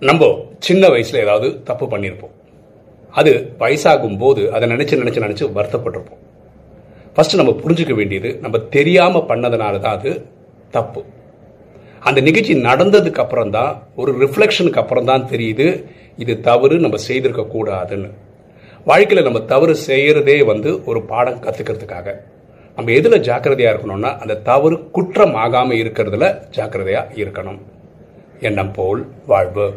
நம்ம சின்ன வயசுல ஏதாவது தப்பு பண்ணியிருப்போம் அது வயசாகும் போது அதை நினைச்சு நினைச்சு நினைச்சு வருத்தப்பட்டிருப்போம். ஃபர்ஸ்ட் நம்ம புரிஞ்சுக்க வேண்டியது நம்ம தெரியாம பண்ணதுனால தான் அது தப்பு. அந்த நிகழ்ச்சி நடந்ததுக்கு அப்புறம் தான் ஒரு ரிஃப்ளெக்ஷனுக்கு அப்புறம் தான் தெரியுது இது தவறு நம்ம செய்திருக்க கூடாதுன்னு. வாழ்க்கையில் நம்ம தவறு செய்யறதே வந்து ஒரு பாடம் கத்துக்கிறதுக்காக. நம்ம எதில் ஜாக்கிரதையா இருக்கணும்னா அந்த தவறு குற்றம் ஆகாம இருக்கிறதுல ஜாக்கிரதையா இருக்கணும். எண்ணம் போல் வாழ்வு.